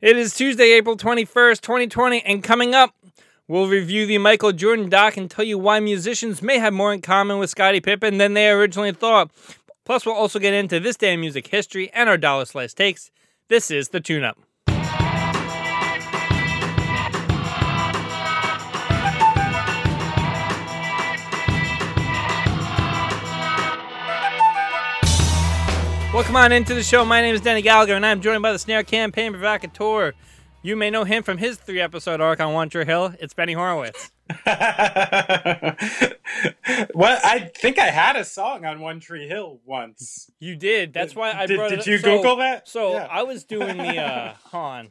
It is Tuesday, April 21st, 2020, and coming up, we'll review the Michael Jordan doc and tell you why musicians may have more in common with Scottie Pippen than they originally thought. Plus, we'll also get into this day in music history and our dollar slice takes. This is the tune up. Welcome on into the show. My name is Danny Gallagher, and I'm joined by the Snare Campaign Provocateur. You may know him from his three episode arc on One Tree Hill. It's Benny Horowitz. well, I think I had a song on One Tree Hill once. You did. That's why I did, brought did it you so, Google that? So Yeah. I was doing the uh, Han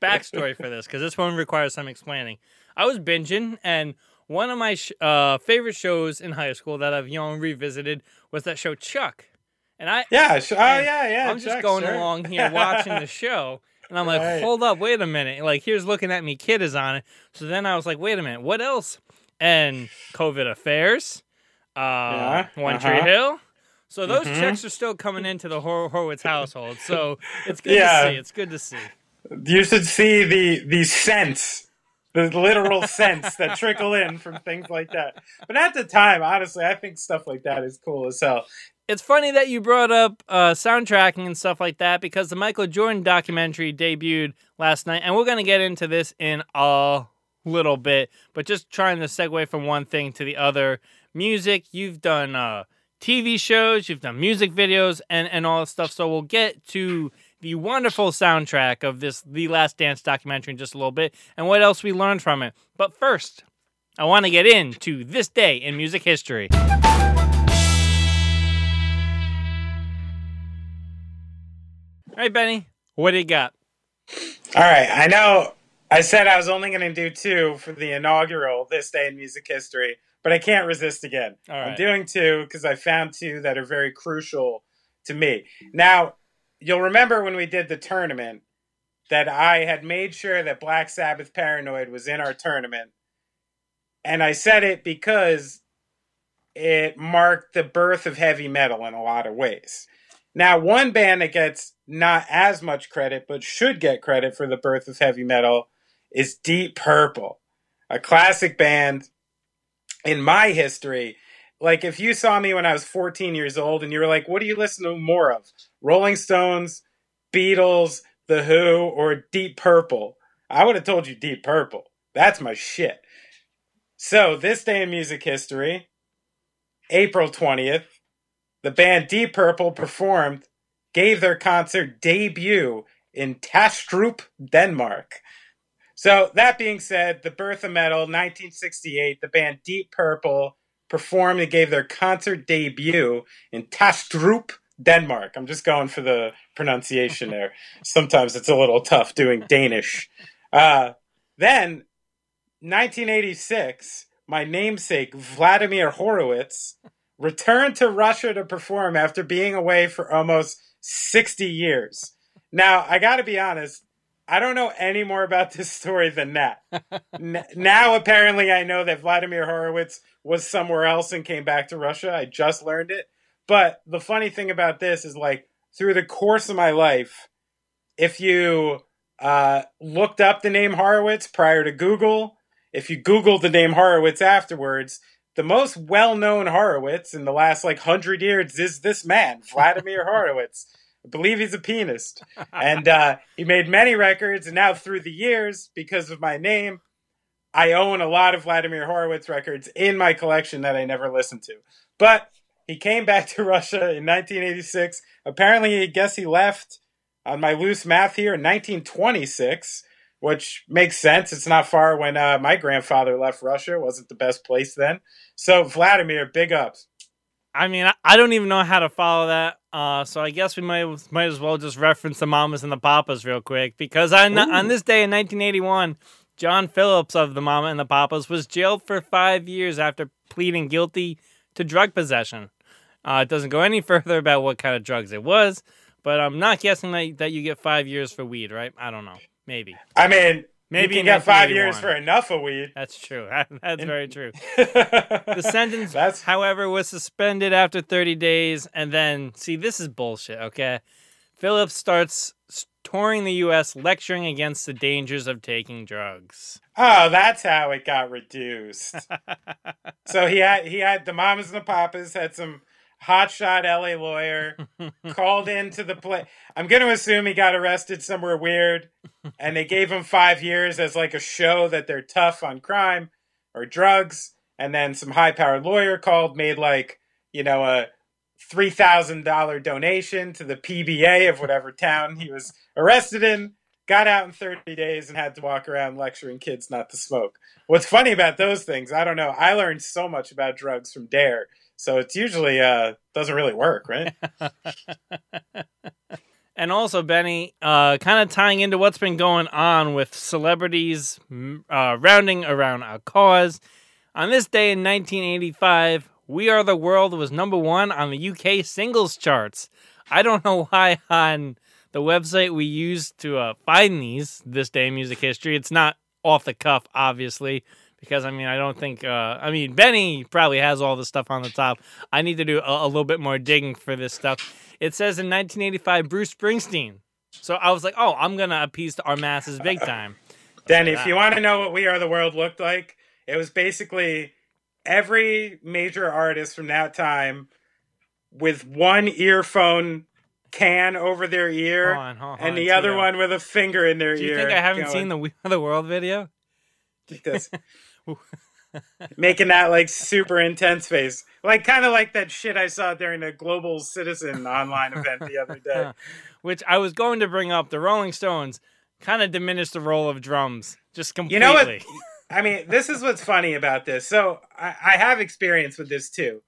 backstory for this because this one requires some explaining. I was binging, and one of my sh- uh, favorite shows in high school that I've you know revisited was that show Chuck. And I Yeah. Oh, yeah, yeah. I'm just Chuck, going sure. along here watching the show. And I'm like, Right. hold up, wait a minute. Like, here's looking at me, kid is on it. So then I was like, wait a minute, what else? And Covert Affairs, uh, Yeah, One Tree uh-huh. Hill. So those Mhm. checks are still coming into the Hor- Horowitz household. So it's good Yeah. to see. It's good to see. You should see the the sense, the literal sense that trickle in from things like that. But at the time, honestly, I think stuff like that is cool as hell. It's funny that you brought up uh, soundtracking and stuff like that because the Michael Jordan documentary debuted last night, and we're going to get into this in a little bit, but just trying to segue from one thing to the other. Music, you've done uh, TV shows, you've done music videos, and, and all that stuff. So we'll get to the wonderful soundtrack of this The Last Dance documentary in just a little bit and what else we learned from it. But first, I want to get into this day in music history. All right, Benny, what do you got? All right, I know I said I was only going to do two for the inaugural This Day in Music History, but I can't resist again. I'm doing two because I found two that are very crucial to me. Now, you'll remember when we did the tournament that I had made sure that Black Sabbath Paranoid was in our tournament. And I said it because it marked the birth of heavy metal in a lot of ways. Now, one band that gets not as much credit, but should get credit for the birth of heavy metal is Deep Purple, a classic band in my history. Like, if you saw me when I was 14 years old and you were like, what do you listen to more of? Rolling Stones, Beatles, The Who, or Deep Purple? I would have told you Deep Purple. That's my shit. So, this day in music history, April 20th, the band Deep Purple performed, gave their concert debut in Tastrup, Denmark. So, that being said, the birth of metal, 1968, the band Deep Purple performed and gave their concert debut in Tastrup, Denmark. I'm just going for the pronunciation there. Sometimes it's a little tough doing Danish. Uh, then, 1986, my namesake Vladimir Horowitz returned to Russia to perform after being away for almost 60 years. Now, I got to be honest, I don't know any more about this story than that. N- now, apparently, I know that Vladimir Horowitz was somewhere else and came back to Russia. I just learned it. But the funny thing about this is, like, through the course of my life, if you uh, looked up the name Horowitz prior to Google, if you Googled the name Horowitz afterwards, the most well-known Horowitz in the last like hundred years is this man, Vladimir Horowitz. I believe he's a pianist, and uh, he made many records. And now, through the years, because of my name, I own a lot of Vladimir Horowitz records in my collection that I never listened to. But he came back to Russia in 1986. Apparently, I guess he left on my loose math here in 1926 which makes sense. It's not far when uh, my grandfather left Russia. It wasn't the best place then. So Vladimir, big ups. I mean, I- don't even know how to follow that. Uh, so I guess we might might as well just reference the mamas and the papas real quick because on on this day in 1981, John Phillips of the Mama and the Papas was jailed for five years after pleading guilty to drug possession. Uh, it doesn't go any further about what kind of drugs it was, but I'm not guessing that that you get five years for weed, right? I don't know. Maybe. I mean, Maybe you can five years for enough of weed. That's true. That's very true. the The sentence, That's however, was suspended after 30 days. And then, see, this is bullshit, okay? Phillips starts touring the U.S., lecturing against the dangers of taking drugs. Oh, that's how it got reduced. so he had he had the mamas and the papas had some hotshot LA lawyer called into the play. I'm going to assume he got arrested somewhere weird, and they gave him five years as like a show that they're tough on crime or drugs. And then some high powered lawyer called, made like you know a three thousand dollar donation to the PBA of whatever town he was arrested in. Got out in 30 days and had to walk around lecturing kids not to smoke. What's funny about those things, I don't know. I learned so much about drugs from Dare so it's usually uh doesn't really work, right? and also, Benny, uh, kind of tying into what's been going on with celebrities uh, rounding around a cause. On this day in 1985, We Are the World was number one on the UK singles charts. I don't know why on the website we use to uh, find these this day in music history, it's not off the cuff, obviously because I mean I don't think uh, I mean Benny probably has all the stuff on the top. I need to do a, a, little bit more digging for this stuff. It says in 1985 Bruce Springsteen. So I was like, oh, I'm gonna appease our masses big time. Danny, if you want to know what We Are the World looked like, it was basically every major artist from that time with one earphone can over their ear hold on, hold on, and the other one with a finger in their ear. Do you ear think I haven't going. seen the We Are the World video? Because making that like super intense face, like kind of like that shit I saw during a Global Citizen online event the other day. Which I was going to bring up. The Rolling Stones kind of diminished the role of drums just completely. You know what? I mean, this is what's funny about this. So I, I have experience with this too.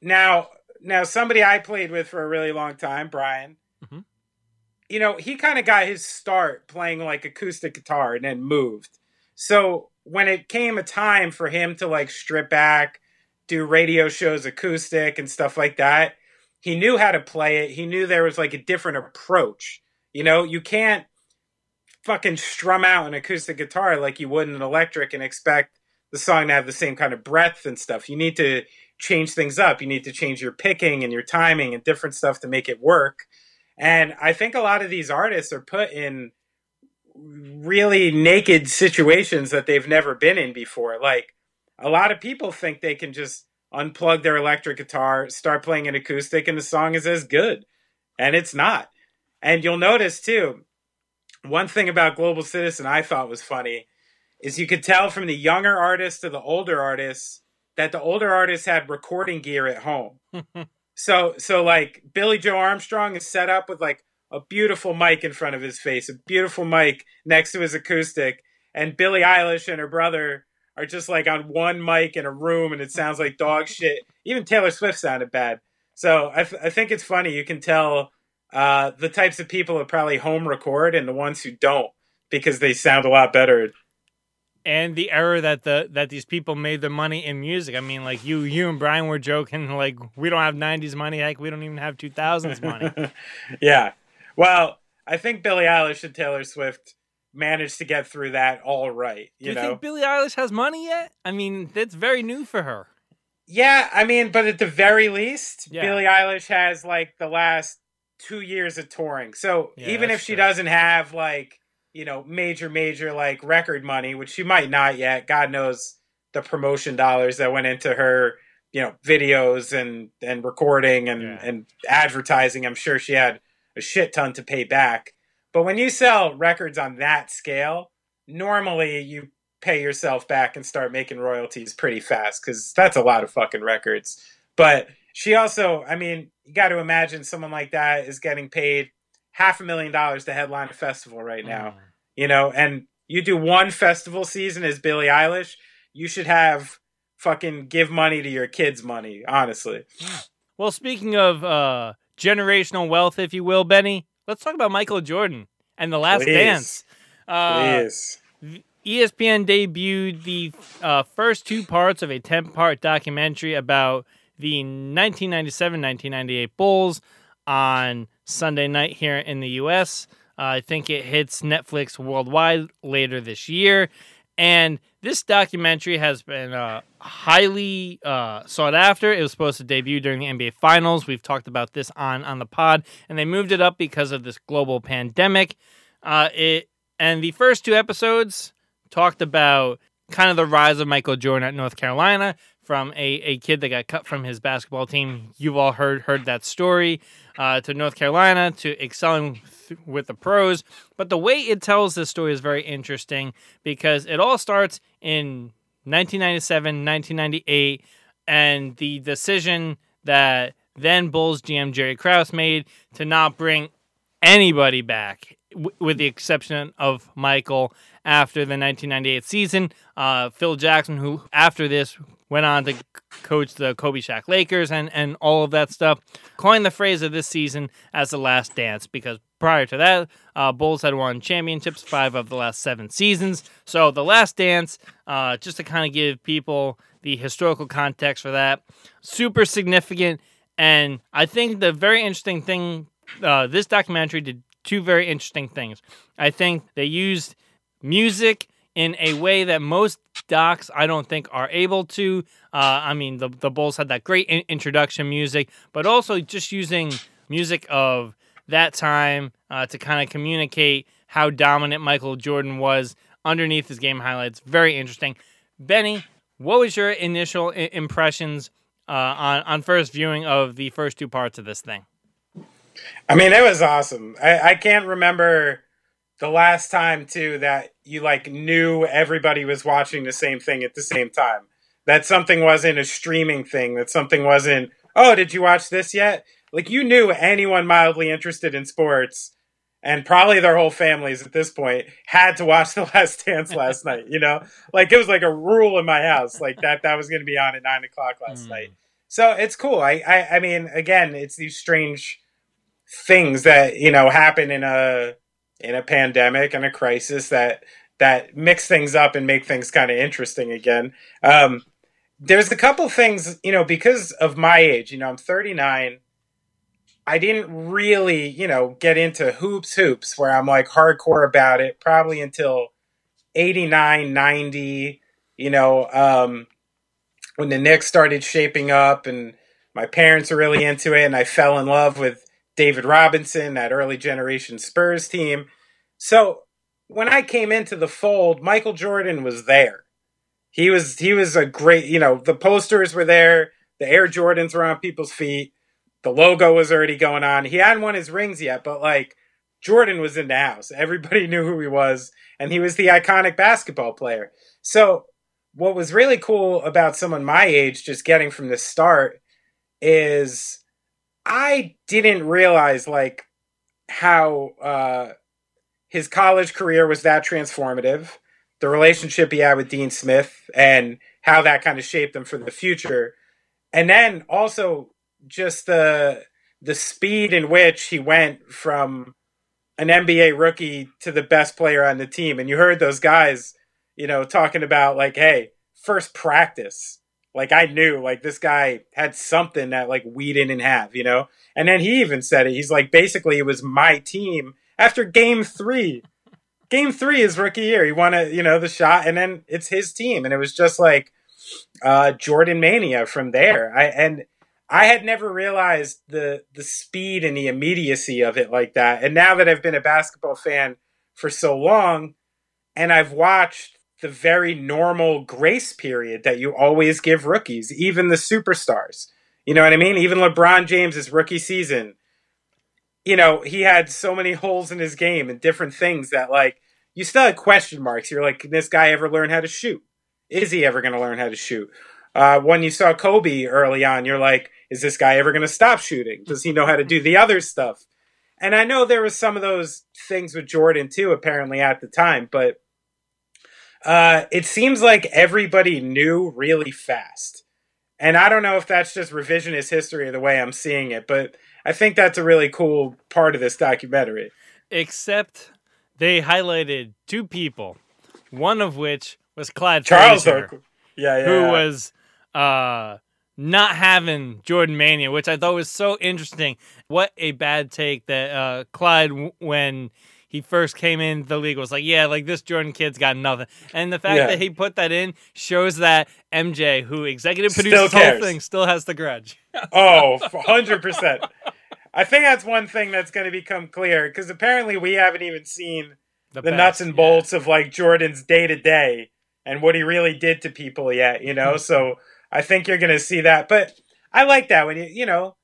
Now, now somebody I played with for a really long time, Brian. Mm-hmm. You know, he kind of got his start playing like acoustic guitar and then moved. So when it came a time for him to like strip back, do radio shows acoustic and stuff like that, he knew how to play it. He knew there was like a different approach. You know, you can't fucking strum out an acoustic guitar like you would an electric and expect the song to have the same kind of breadth and stuff. You need to change things up. You need to change your picking and your timing and different stuff to make it work. And I think a lot of these artists are put in really naked situations that they've never been in before. Like a lot of people think they can just unplug their electric guitar, start playing an acoustic, and the song is as good. And it's not. And you'll notice too, one thing about Global Citizen I thought was funny is you could tell from the younger artists to the older artists that the older artists had recording gear at home. so so like Billie Joe Armstrong is set up with like a beautiful mic in front of his face, a beautiful mic next to his acoustic, and Billie Eilish and her brother are just like on one mic in a room, and it sounds like dog shit. Even Taylor Swift sounded bad. So I, th- I think it's funny. You can tell uh, the types of people that probably home record and the ones who don't because they sound a lot better. And the error that the that these people made their money in music. I mean, like you, you and Brian were joking, like we don't have '90s money, heck, we don't even have 2000s money. yeah, well, I think Billie Eilish and Taylor Swift managed to get through that all right. You Do you know? think Billie Eilish has money yet? I mean, that's very new for her. Yeah, I mean, but at the very least, yeah. Billie Eilish has like the last two years of touring. So yeah, even if she true. doesn't have like, you know, major, major like record money, which she might not yet, God knows the promotion dollars that went into her, you know, videos and and recording and yeah. and advertising. I'm sure she had a shit ton to pay back. But when you sell records on that scale, normally you pay yourself back and start making royalties pretty fast because that's a lot of fucking records. But she also, I mean, you got to imagine someone like that is getting paid half a million dollars to headline a festival right now, mm. you know, and you do one festival season as Billie Eilish, you should have fucking give money to your kids' money, honestly. Well, speaking of uh, generational wealth, if you will, Benny. Let's talk about Michael Jordan and The Last Please. Dance. Uh, Please. ESPN debuted the uh, first two parts of a 10 part documentary about the 1997 1998 Bulls on Sunday night here in the US. Uh, I think it hits Netflix worldwide later this year. And this documentary has been uh, highly uh, sought after. It was supposed to debut during the NBA Finals. We've talked about this on on the pod, and they moved it up because of this global pandemic. Uh, it and the first two episodes talked about kind of the rise of Michael Jordan at North Carolina from a, a kid that got cut from his basketball team. You've all heard heard that story uh, to North Carolina to excelling th- with the pros. But the way it tells this story is very interesting because it all starts in 1997, 1998, and the decision that then Bulls GM Jerry Krause made to not bring anybody back, with the exception of Michael after the 1998 season. Uh, Phil Jackson, who after this went on to coach the Kobe Shaq Lakers and, and all of that stuff, coined the phrase of this season as the last dance because prior to that, uh, Bulls had won championships five of the last seven seasons. So the last dance, uh, just to kind of give people the historical context for that, super significant. And I think the very interesting thing, uh, this documentary did two very interesting things. I think they used music in a way that most docs I don't think are able to. Uh, I mean, the the Bulls had that great in- introduction music, but also just using music of that time uh, to kind of communicate how dominant Michael Jordan was underneath his game highlights. Very interesting. Benny, what was your initial I- impressions uh, on on first viewing of the first two parts of this thing? I mean, it was awesome. I, I can't remember the last time too that you like knew everybody was watching the same thing at the same time. That something wasn't a streaming thing. That something wasn't. Oh, did you watch this yet? Like you knew anyone mildly interested in sports, and probably their whole families at this point had to watch The Last Dance last night. You know, like it was like a rule in my house, like that that was going to be on at nine o'clock last mm. night. So it's cool. I, I I mean, again, it's these strange things that you know happen in a in a pandemic and a crisis that that mix things up and make things kind of interesting again. Um, there's a couple things, you know, because of my age, you know, I'm 39. I didn't really, you know, get into hoops, hoops, where I'm like hardcore about it, probably until 89, 90, you know, um, when the Knicks started shaping up and my parents were really into it and I fell in love with David Robinson, that early generation Spurs team. So when I came into the fold, Michael Jordan was there. He was he was a great, you know, the posters were there, the Air Jordans were on people's feet, the logo was already going on. He hadn't won his rings yet, but like Jordan was in the house. Everybody knew who he was, and he was the iconic basketball player. So what was really cool about someone my age just getting from the start is I didn't realize like how uh, his college career was that transformative. The relationship he had with Dean Smith and how that kind of shaped him for the future, and then also just the the speed in which he went from an NBA rookie to the best player on the team. And you heard those guys, you know, talking about like, hey, first practice like I knew like this guy had something that like we didn't have, you know? And then he even said it. He's like basically it was my team after game three. Game three is rookie year. He won a, you know, the shot and then it's his team. And it was just like uh Jordan Mania from there. I and I had never realized the the speed and the immediacy of it like that. And now that I've been a basketball fan for so long and I've watched the very normal grace period that you always give rookies, even the superstars. You know what I mean? Even LeBron James's rookie season, you know, he had so many holes in his game and different things that like you still had question marks. You're like, can this guy ever learn how to shoot? Is he ever going to learn how to shoot? Uh, when you saw Kobe early on, you're like, is this guy ever going to stop shooting? Does he know how to do the other stuff? And I know there was some of those things with Jordan too, apparently at the time, but uh, it seems like everybody knew really fast. And I don't know if that's just revisionist history or the way I'm seeing it, but I think that's a really cool part of this documentary. Except they highlighted two people, one of which was Clyde Charles Frazier, yeah, yeah, who was uh, not having Jordan Mania, which I thought was so interesting. What a bad take that uh, Clyde, when he first came in the league was like, yeah, like this Jordan kid's got nothing. And the fact Yeah. that he put that in shows that MJ, who executive Still produced the whole thing, still has the grudge. Oh, 100%. I think that's one thing that's going to become clear because apparently we haven't even seen the best, nuts and yeah. bolts of like Jordan's day to day and what he really did to people yet, you know? so I think you're going to see that. But I like that when you, you know,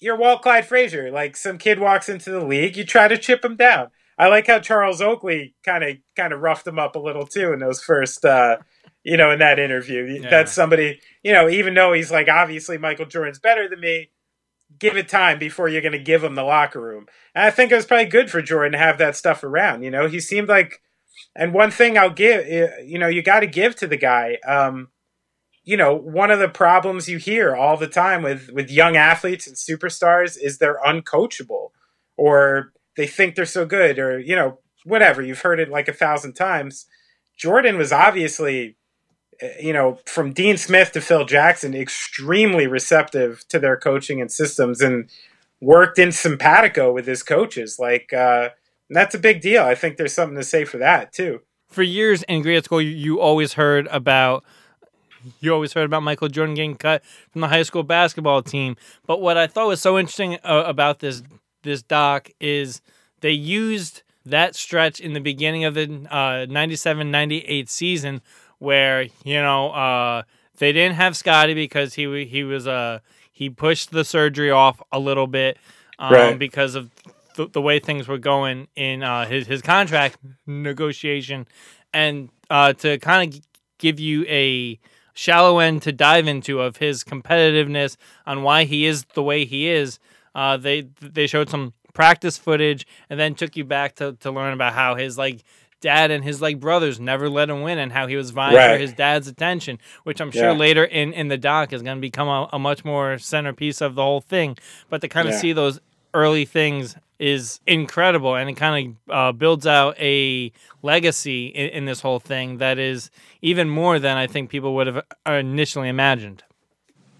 you're Walt Clyde Frazier. Like some kid walks into the league, you try to chip him down. I like how Charles Oakley kind of kind of roughed him up a little too in those first uh you know in that interview. Yeah. That's somebody, you know, even though he's like obviously Michael Jordan's better than me, give it time before you're going to give him the locker room. And I think it was probably good for Jordan to have that stuff around, you know. He seemed like and one thing I'll give you know, you got to give to the guy um you know, one of the problems you hear all the time with with young athletes and superstars is they're uncoachable or they think they're so good or you know, whatever. You've heard it like a thousand times. Jordan was obviously uh, you know, from Dean Smith to Phil Jackson, extremely receptive to their coaching and systems and worked in simpatico with his coaches. Like, uh, that's a big deal. I think there's something to say for that, too. For years in grade school, you, you always heard about you always heard about Michael Jordan getting cut from the high school basketball team. But what I thought was so interesting uh, about this this doc is they used that stretch in the beginning of the uh, 97-98 season where you know uh, they didn't have Scottie because he he was uh, he pushed the surgery off a little bit um, Right. because of the, the way things were going in uh, his his contract negotiation, and uh, to kind of give you a shallow end to dive into of his competitiveness on why he is the way he is. Uh, they they showed some practice footage and then took you back to, to learn about how his like dad and his like brothers never let him win and how he was vying for his dad's attention, which I'm sure Yeah. later in, in the doc is going to become a, a much more centerpiece of the whole thing. But to kind of Yeah. see those early things is incredible and it kind of uh, builds out a legacy in, in this whole thing that is even more than I think people would have initially imagined.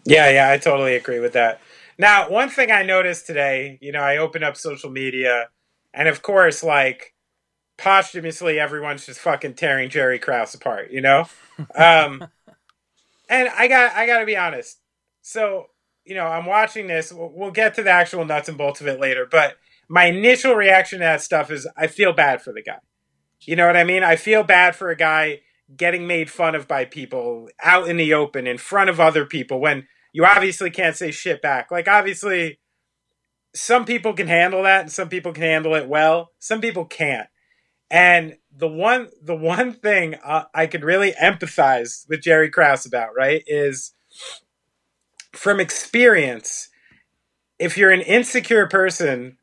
Yeah, yeah, I totally agree with that. Now, one thing I noticed today, you know, I opened up social media, and of course, like posthumously, everyone's just fucking tearing Jerry Krause apart, you know. Um, and I got, I got to be honest. So, you know, I'm watching this. We'll, we'll get to the actual nuts and bolts of it later, but my initial reaction to that stuff is I feel bad for the guy. You know what I mean? I feel bad for a guy getting made fun of by people out in the open in front of other people when you obviously can't say shit back. Like obviously some people can handle that and some people can handle it well. Some people can't. And the one the one thing uh, I could really empathize with Jerry Krause about, right, is from experience if you're an insecure person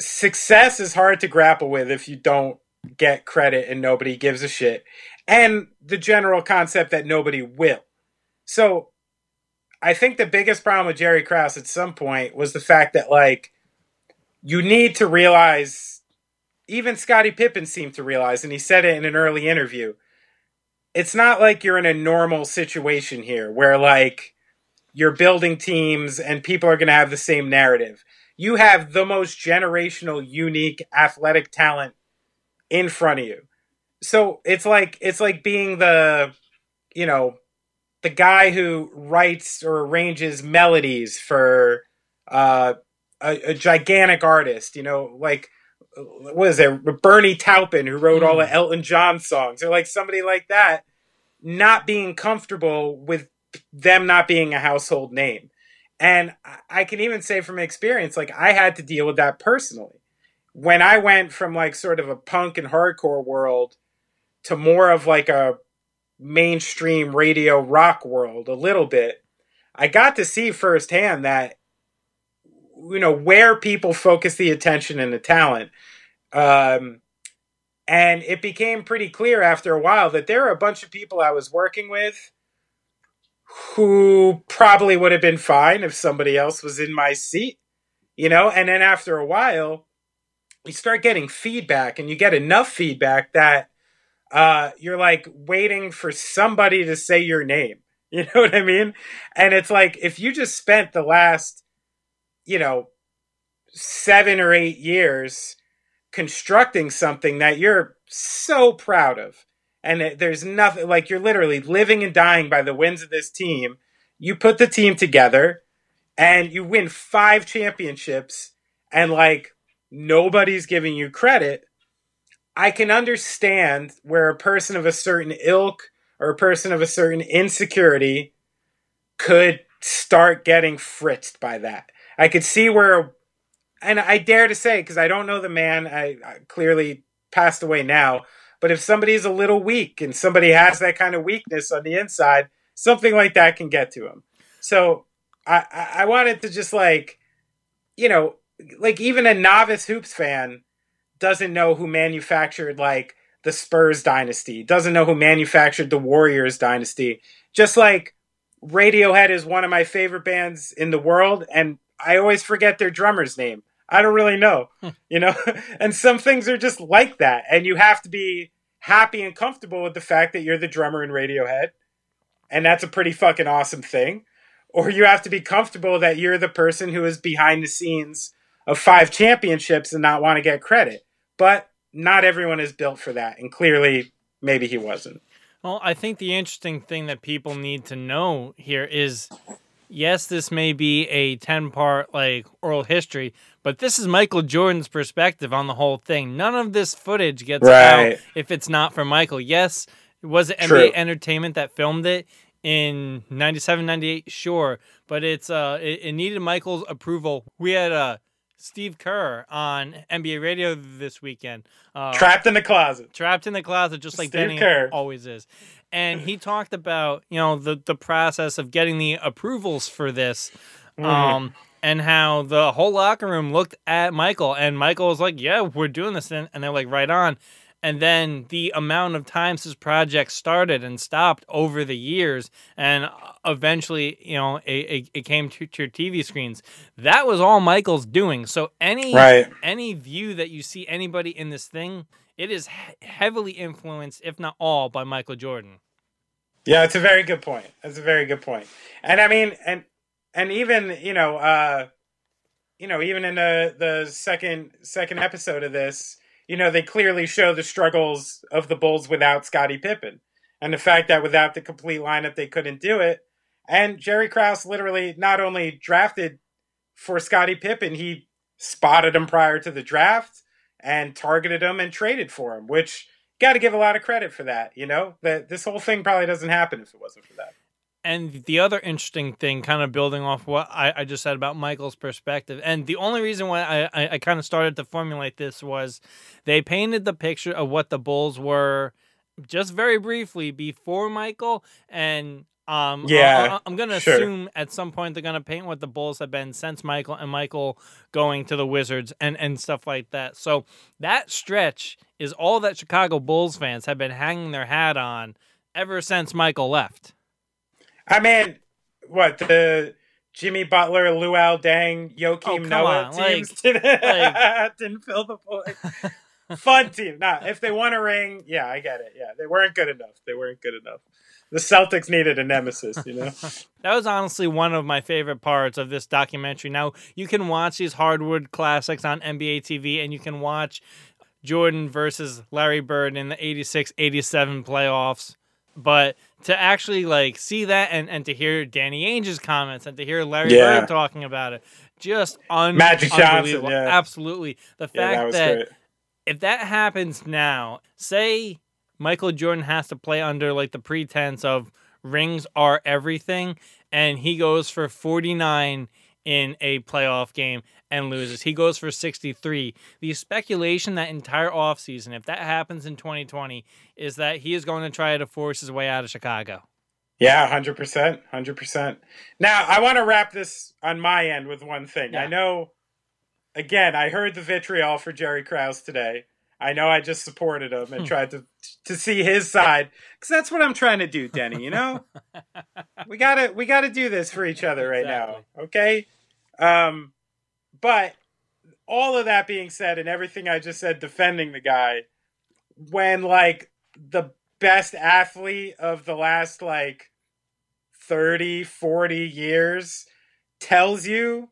success is hard to grapple with if you don't get credit and nobody gives a shit and the general concept that nobody will. So I think the biggest problem with Jerry Krause at some point was the fact that like you need to realize even Scottie Pippen seemed to realize and he said it in an early interview. It's not like you're in a normal situation here where like you're building teams and people are going to have the same narrative. You have the most generational unique athletic talent in front of you so it's like it's like being the you know the guy who writes or arranges melodies for uh, a, a gigantic artist you know like what is it bernie taupin who wrote all the elton john songs or like somebody like that not being comfortable with them not being a household name. And i can even say from experience like i had to deal with that personally. When i went from like sort of a punk and hardcore world to more of like a mainstream radio rock world a little bit i got to see firsthand that you know where people focus the attention and the talent. Um and it became pretty clear after a while that there are a bunch of people i was working with who probably would have been fine if somebody else was in my seat you know? And then after a while you start getting feedback and you get enough feedback that uh, you're like waiting for somebody to say your name. You know what I mean? And it's like if you just spent the last, you know, seven or eight years constructing something that you're so proud of. And there's nothing like you're literally living and dying by the wins of this team. You put the team together and you win five championships, and like nobody's giving you credit. I can understand where a person of a certain ilk or a person of a certain insecurity could start getting fritzed by that. I could see where, and I dare to say, because I don't know the man, I, I clearly passed away now, but if somebody is a little weak and somebody has that kind of weakness on the inside, something like that can get to him. So I, I wanted to just like, you know, like even a novice hoops fan doesn't know who manufactured like the Spurs dynasty, doesn't know who manufactured the Warriors dynasty. Just like Radiohead is one of my favorite bands in the world, and I always forget their drummer's name. I don't really know, hmm. you know? and some things are just like that. And you have to be happy and comfortable with the fact that you're the drummer in Radiohead. And that's a pretty fucking awesome thing. Or you have to be comfortable that you're the person who is behind the scenes of five championships and not want to get credit. But not everyone is built for that. And clearly, maybe he wasn't. Well, I think the interesting thing that people need to know here is yes, this may be a 10 part like oral history, but this is Michael Jordan's perspective on the whole thing. None of this footage gets right. out if it's not for Michael. Yes, was it True. NBA Entertainment that filmed it in 97, 98? Sure, but it's uh it, it needed Michael's approval. We had uh Steve Kerr on NBA radio this weekend. Uh, trapped in the closet. Trapped in the closet, just like Steve Benny Kerr. always is. And he talked about you know the the process of getting the approvals for this, mm. um, and how the whole locker room looked at Michael, and Michael was like, "Yeah, we're doing this," and they're like, "Right on." And then the amount of times this project started and stopped over the years and eventually you know it, it came to, to your tv screens. That was all michael's doing. So any right. any view that you see anybody in this thing it is he- heavily influenced if not all by michael jordan. Yeah it's a very good point. That's a very good point. And i mean and and even you know uh you know even in the the second second episode of this you know, they clearly show the struggles of the Bulls without Scottie Pippen and the fact that without the complete lineup, they couldn't do it. And Jerry Krause literally not only drafted for Scottie Pippen, he spotted him prior to the draft and targeted him and traded for him, which got to give a lot of credit for that. You know, that this whole thing probably doesn't happen if it wasn't for that. And the other interesting thing, kind of building off what I, I just said about Michael's perspective, and the only reason why I, I, I kind of started to formulate this was they painted the picture of what the Bulls were just very briefly before Michael, and um, yeah, I, am gonna sure. assume at some point they're gonna paint what the Bulls have been since Michael and Michael going to the Wizards and and stuff like that. So that stretch is all that Chicago Bulls fans have been hanging their hat on ever since Michael left. I mean, what the Jimmy Butler, Luol Deng, Joakim oh, Noah on. teams like, didn't, like... didn't fill the void. Fun team. Nah, if they won a ring, yeah, I get it. Yeah, they weren't good enough. They weren't good enough. The Celtics needed a nemesis, you know. that was honestly one of my favorite parts of this documentary. Now you can watch these hardwood classics on NBA TV, and you can watch Jordan versus Larry Bird in the 86-87 playoffs but to actually like see that and, and to hear Danny Ainge's comments and to hear Larry yeah. Bird talking about it, just un- Magic Johnson, yeah. absolutely. The fact yeah, that, that if that happens now, say Michael Jordan has to play under like the pretense of rings are everything, and he goes for forty nine in a playoff game and loses. He goes for 63. The speculation that entire offseason, if that happens in 2020, is that he is going to try to force his way out of Chicago. Yeah, 100%. 100%. Now, I want to wrap this on my end with one thing. Yeah. I know, again, I heard the vitriol for Jerry Krause today. I know I just supported him and hmm. tried to to see his side because that's what I'm trying to do, Denny. You know, we gotta we gotta do this for each other right exactly. now, okay? Um, but all of that being said, and everything I just said defending the guy, when like the best athlete of the last like 30, 40 years tells you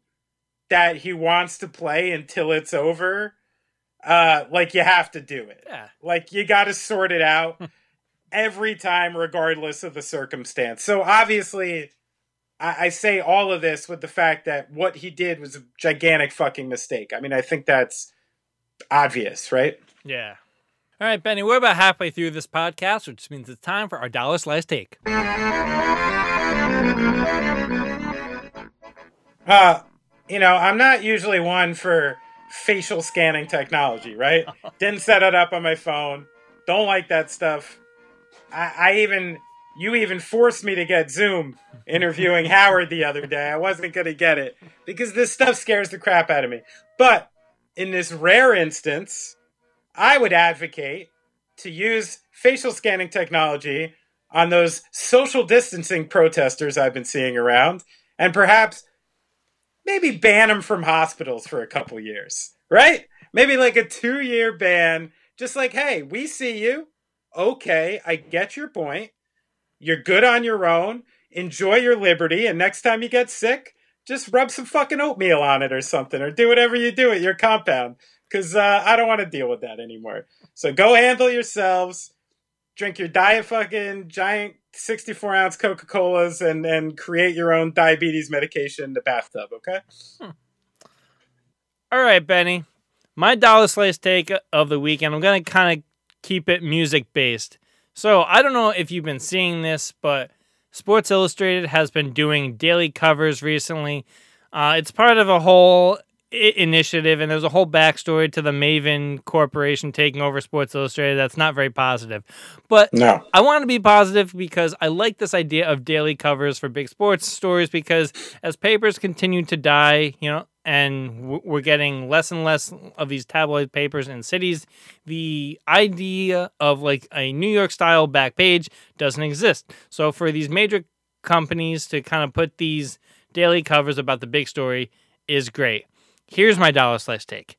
that he wants to play until it's over, uh, like you have to do it. Yeah. Like you got to sort it out every time, regardless of the circumstance. So obviously, I, I say all of this with the fact that what he did was a gigantic fucking mistake. I mean, I think that's obvious, right? Yeah. All right, Benny, we're about halfway through this podcast, which means it's time for our dollar slice take. Uh, you know, I'm not usually one for facial scanning technology, right? Didn't set it up on my phone. Don't like that stuff. I, I even, you even forced me to get Zoom interviewing Howard the other day. I wasn't going to get it because this stuff scares the crap out of me. But in this rare instance, I would advocate to use facial scanning technology on those social distancing protesters I've been seeing around and perhaps maybe ban them from hospitals for a couple years, right? Maybe like a two year ban, just like, hey, we see you. Okay, I get your point. You're good on your own. Enjoy your liberty. And next time you get sick, just rub some fucking oatmeal on it or something, or do whatever you do at your compound. Because uh, I don't want to deal with that anymore. So go handle yourselves. Drink your diet fucking giant 64 ounce Coca Colas and, and create your own diabetes medication in the bathtub, okay? Hmm. All right, Benny. My dollar slice take of the weekend, I'm going to kind of keep it music based. So I don't know if you've been seeing this, but Sports Illustrated has been doing daily covers recently. Uh, it's part of a whole initiative, and there's a whole backstory to the Maven Corporation taking over Sports Illustrated that's not very positive. But no. I want to be positive because I like this idea of daily covers for big sports stories because as papers continue to die, you know, and we're getting less and less of these tabloid papers in cities, the idea of like a New York style back page doesn't exist. So for these major companies to kind of put these daily covers about the big story is great here's my dollar slice take.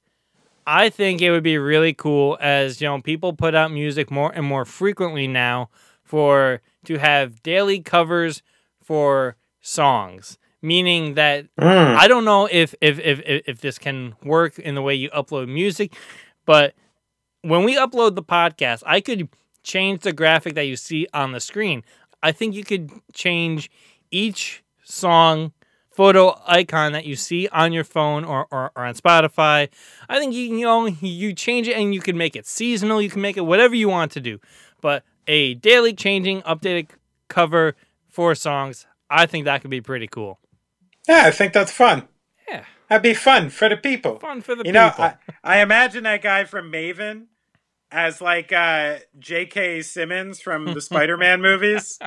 I think it would be really cool as you know people put out music more and more frequently now for to have daily covers for songs. Meaning that mm. I don't know if, if if if this can work in the way you upload music, but when we upload the podcast, I could change the graphic that you see on the screen. I think you could change each song photo icon that you see on your phone or, or, or, on Spotify. I think you, you know you change it and you can make it seasonal. You can make it whatever you want to do. But a daily changing, updated cover for songs, I think that could be pretty cool. Yeah, I think that's fun. Yeah, that'd be fun for the people. Fun for the people. you people. know, I, I imagine that guy from Maven as like uh, J.K. Simmons from the Spider-Man movies,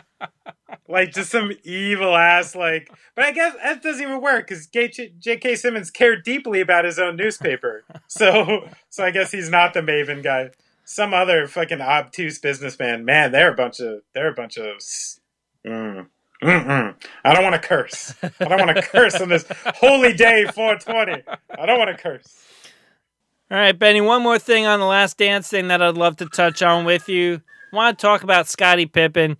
like just some evil ass like. But I guess that doesn't even work because J.K. Simmons cared deeply about his own newspaper, so so I guess he's not the Maven guy. Some other fucking obtuse businessman. Man, they're a bunch of they're a bunch of. Mm. Mm-mm. I don't want to curse. I don't want to curse on this holy day 420. I don't want to curse. All right, Benny, one more thing on the last dance thing that I'd love to touch on with you. I want to talk about Scottie Pippen.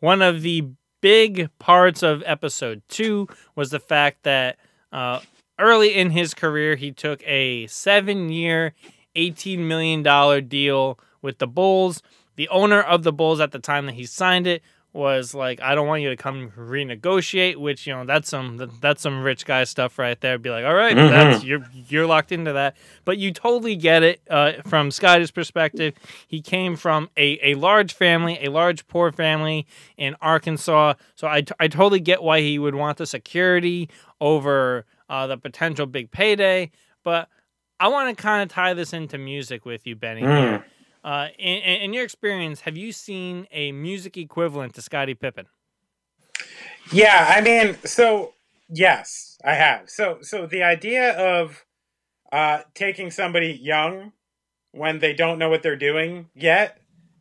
One of the big parts of episode two was the fact that uh, early in his career, he took a seven year, $18 million deal with the Bulls. The owner of the Bulls at the time that he signed it was like, I don't want you to come renegotiate, which you know that's some that's some rich guy stuff right there. Be like, all right, mm-hmm. that's you're you're locked into that, but you totally get it uh, from Scottie's perspective. He came from a, a large family, a large poor family in Arkansas, so I, t- I totally get why he would want the security over uh, the potential big payday. But I want to kind of tie this into music with you, Benny. Mm. Uh, in, in, your experience, have you seen a music equivalent to Scottie Pippen? Yeah, I mean, so yes, I have. So, so the idea of uh, taking somebody young when they don't know what they're doing yet,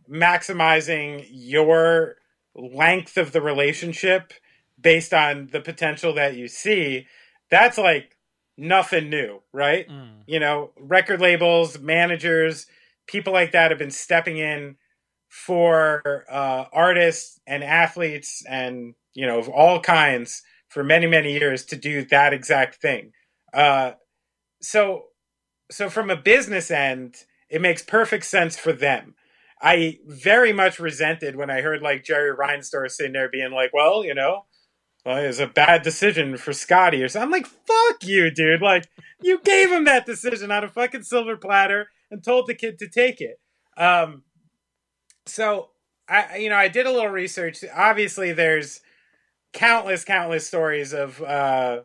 maximizing your length of the relationship based on the potential that you see, that's like nothing new, right? Mm. You know, record labels, managers people like that have been stepping in for uh, artists and athletes and you know of all kinds for many many years to do that exact thing. Uh, so so from a business end, it makes perfect sense for them. I very much resented when I heard like Jerry Reinsdorf sitting there being like, "Well, you know, well, it was a bad decision for Scottie or something." I'm like, "Fuck you, dude! Like, you gave him that decision on a fucking silver platter and told the kid to take it." Um, so I, you know, I did a little research. Obviously, there's countless, countless stories of uh,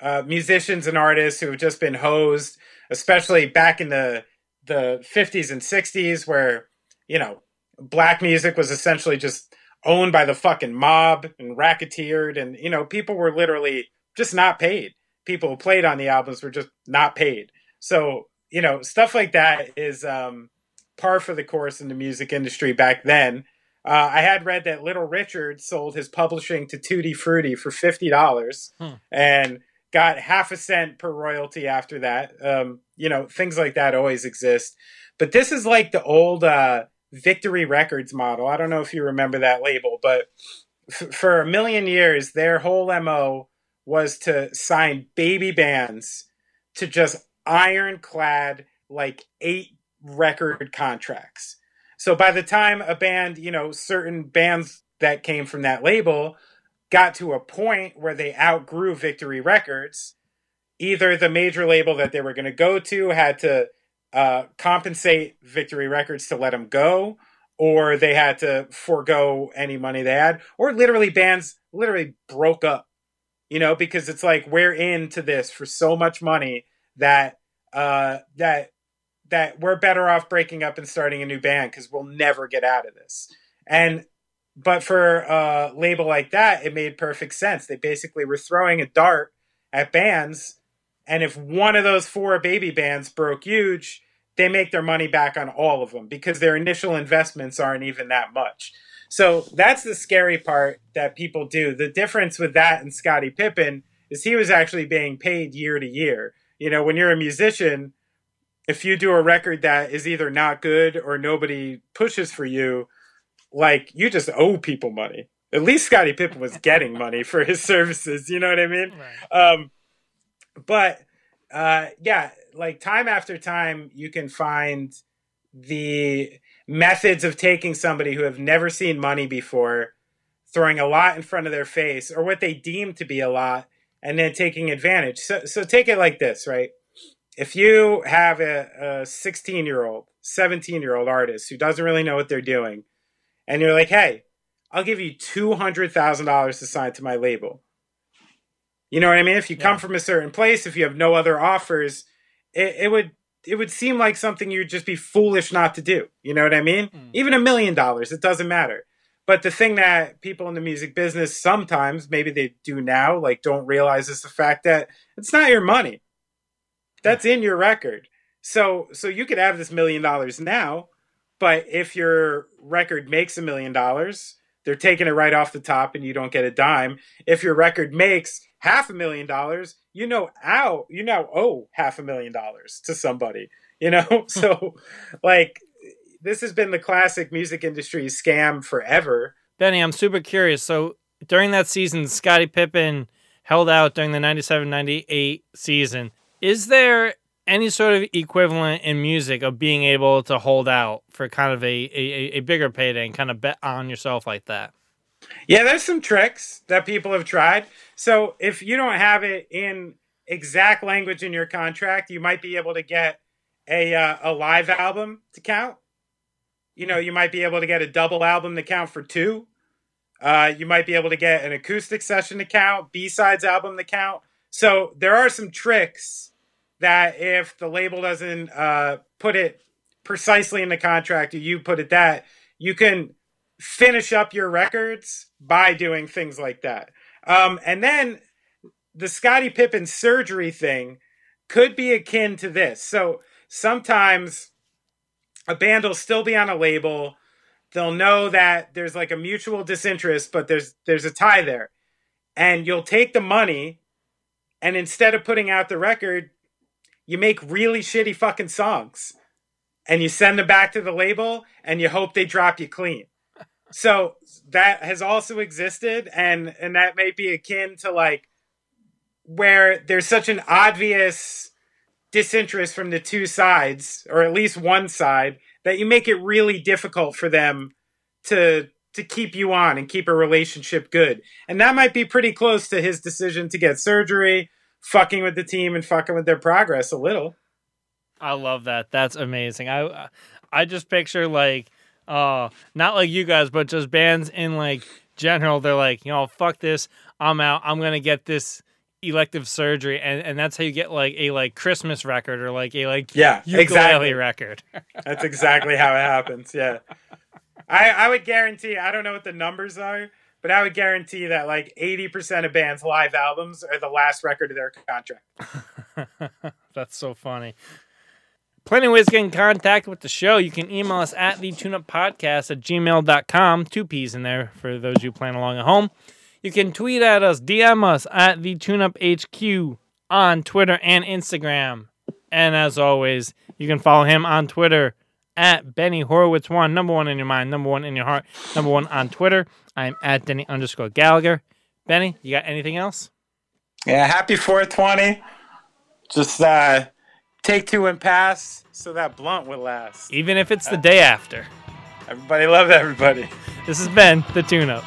uh, musicians and artists who have just been hosed, especially back in the the 50s and 60s, where you know black music was essentially just owned by the fucking mob and racketeered, and you know people were literally just not paid. People who played on the albums were just not paid. So you know stuff like that is um, par for the course in the music industry back then. Uh, I had read that Little Richard sold his publishing to Tutti Frutti for fifty dollars, hmm. and got half a cent per royalty after that. Um, you know, things like that always exist. But this is like the old uh, Victory Records model. I don't know if you remember that label, but f- for a million years, their whole MO was to sign baby bands to just ironclad, like eight record contracts. So by the time a band, you know, certain bands that came from that label got to a point where they outgrew Victory Records, either the major label that they were going to go to had to uh, compensate Victory Records to let them go, or they had to forego any money they had, or literally bands literally broke up, you know, because it's like we're into this for so much money that uh, that that we're better off breaking up and starting a new band because we'll never get out of this. And but for a label like that, it made perfect sense. They basically were throwing a dart at bands, and if one of those four baby bands broke huge, they make their money back on all of them because their initial investments aren't even that much. So that's the scary part that people do. The difference with that and Scottie Pippen is he was actually being paid year to year. You know, when you're a musician, if you do a record that is either not good or nobody pushes for you, like you just owe people money. At least Scottie Pippen was getting money for his services. You know what I mean? Right. Um, but uh, yeah, like time after time, you can find the methods of taking somebody who have never seen money before, throwing a lot in front of their face, or what they deem to be a lot, and then taking advantage. So, so take it like this, right? If you have a 16 year old, 17 year old artist who doesn't really know what they're doing, and you're like, hey, I'll give you $200,000 to sign to my label. You know what I mean? If you yeah. come from a certain place, if you have no other offers, it, it, would it would seem like something you'd just be foolish not to do. You know what I mean? Mm. Even a million dollars, it doesn't matter. But the thing that people in the music business sometimes, maybe they do now, like don't realize is the fact that it's not your money. That's in your record. So so you could have this million dollars now, but if your record makes a million dollars, they're taking it right off the top and you don't get a dime. If your record makes half a million dollars, you know ow, you now owe half a million dollars to somebody. You know? so like this has been the classic music industry scam forever. Benny, I'm super curious. So during that season, Scottie Pippen held out during the 97 98 season. Is there any sort of equivalent in music of being able to hold out for kind of a, a, a bigger payday and kind of bet on yourself like that. Yeah, there's some tricks that people have tried. So if you don't have it in exact language in your contract, you might be able to get a uh, a live album to count. You know, you might be able to get a double album to count for two. Uh, you might be able to get an acoustic session to count, B sides album to count. So there are some tricks that if the label doesn't uh, put it precisely in the contract, or you put it that, you can finish up your records by doing things like that. Um, and then the Scottie Pippen surgery thing could be akin to this. So sometimes a band will still be on a label. They'll know that there's like a mutual disinterest, but there's there's a tie there. And you'll take the money and instead of putting out the record, you make really shitty fucking songs and you send them back to the label and you hope they drop you clean. So that has also existed and and that may be akin to like where there's such an obvious disinterest from the two sides, or at least one side, that you make it really difficult for them to to keep you on and keep a relationship good. And that might be pretty close to his decision to get surgery, fucking with the team and fucking with their progress a little. I love that. That's amazing. I I just picture like uh not like you guys, but just bands in like general. They're like, you know, fuck this. I'm out. I'm gonna get this elective surgery, and and that's how you get like a like Christmas record or like a like yeah ukulele exactly record. That's exactly how it happens. Yeah, I I would guarantee. I don't know what the numbers are. But I would guarantee that like 80% of bands' live albums are the last record of their contract. That's so funny. Plenty of ways to get in contact with the show. You can email us at the tuneuppodcast at gmail.com. Two P's in there for those you playing along at home. You can tweet at us, DM us at the TuneUp HQ on Twitter and Instagram. And as always, you can follow him on Twitter at Benny Horowitz one, number one in your mind, number one in your heart, number one on Twitter. I'm at Denny underscore Gallagher. Benny, you got anything else? Yeah, happy 420. Just uh, take two and pass so that blunt will last. Even if it's the day after. Everybody love everybody. This has been the Tune Up.